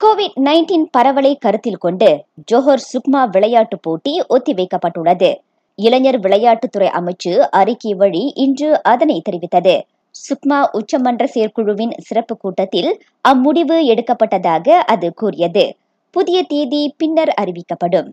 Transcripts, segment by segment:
Covid nineteen பரவலை கருத்தில் கொண்டு ஜோஹர் சுக்மா விளையாட்டு போட்டி ஒத்திவைக்கப்பட்டுள்ளது. இளைஞர் விளையாட்டுத்துறை அமைச்சு அறிக்கை வழி இன்று அதனை தெரிவித்தது. சுக்மா உச்சமன்ற செயற்குழுவின் சிறப்பு கூட்டத்தில் அம்முடிவு எடுக்கப்பட்டதாக அது கூறியது. புதிய தேதி பின்னர் அறிவிக்கப்படும்.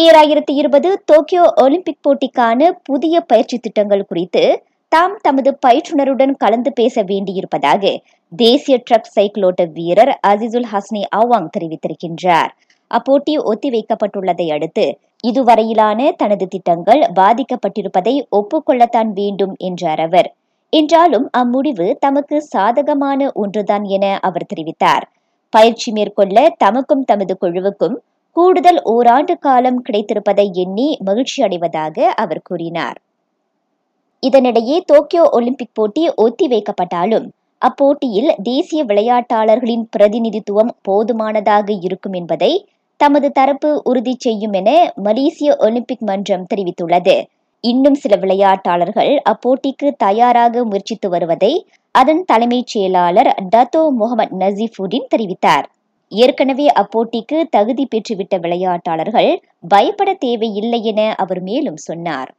ஈராயிரத்தி இருபது டோக்கியோ ஒலிம்பிக் போட்டிக்கான புதிய பயிற்சி திட்டங்கள் குறித்து தாம் தமது பயிற்றுனருடன் கலந்து பேச வேண்டியிருப்பதாக தேசிய ட்ரக் சைக்கிளோட்ட வீரர் அசிசுல் ஹஸ்னி அவாங் தெரிவித்திருக்கின்றார். அப்போட்டி ஒத்திவைக்கப்பட்டுள்ளதை அடுத்து இதுவரையிலான தனது திட்டங்கள் பாதிக்கப்பட்டிருப்பதை ஒப்புக்கொள்ளத்தான் வேண்டும் என்றார் அவர். என்றாலும் அம்முடிவு தமக்கு சாதகமான ஒன்றுதான் என அவர் தெரிவித்தார். பயிற்சி மேற்கொள்ள தமக்கும் தமது குழுவுக்கும் கூடுதல் ஓராண்டு காலம் கிடைத்திருப்பதை எண்ணி மகிழ்ச்சி அடைவதாக அவர் கூறினார். இதனிடையே டோக்கியோ ஒலிம்பிக் போட்டி ஒத்திவைக்கப்பட்டாலும் அப்போட்டியில் தேசிய விளையாட்டாளர்களின் பிரதிநிதித்துவம் போதுமானதாக இருக்கும் என்பதை தமது தரப்பு உறுதி செய்யும் என மலேசிய ஒலிம்பிக் மன்றம் தெரிவித்துள்ளது. இன்னும் சில விளையாட்டாளர்கள் அப்போட்டிக்கு தயாராக முயற்சித்து வருவதை அதன் தலைமைச் செயலாளர் டத்தோ முகமது நசீஃபுடின் தெரிவித்தார். ஏற்கனவே அப்போட்டிக்கு தகுதி பெற்றுவிட்ட விளையாட்டாளர்கள் பயப்பட தேவையில்லை என அவர் மேலும் சொன்னார்.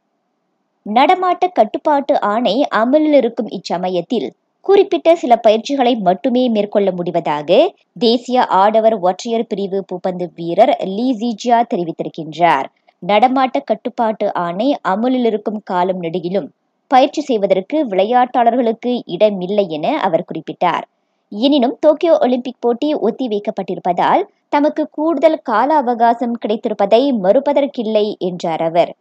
நடமாட்ட கட்டுப்பாட்டு ஆணை அமலில் இருக்கும் இச்சமயத்தில் குறிப்பிட்ட சில பயிற்சிகளை மட்டுமே மேற்கொள்ள முடிவதாக தேசிய ஆடவர் ஒற்றையர் பிரிவு பூப்பந்து வீரர் லீ ஜிஜியா தெரிவித்திருக்கின்றார். நடமாட்ட கட்டுப்பாட்டு ஆணை அமலில் இருக்கும் காலம் நெடுகிலும் பயிற்சி செய்வதற்கு விளையாட்டாளர்களுக்கு இடமில்லை என அவர் குறிப்பிட்டார். எனினும் டோக்கியோ ஒலிம்பிக் போட்டி ஒத்திவைக்கப்பட்டிருப்பதால் தமக்கு கூடுதல் கால அவகாசம் கிடைத்திருப்பதை மறுப்பதற்கில்லை என்றார் அவர்.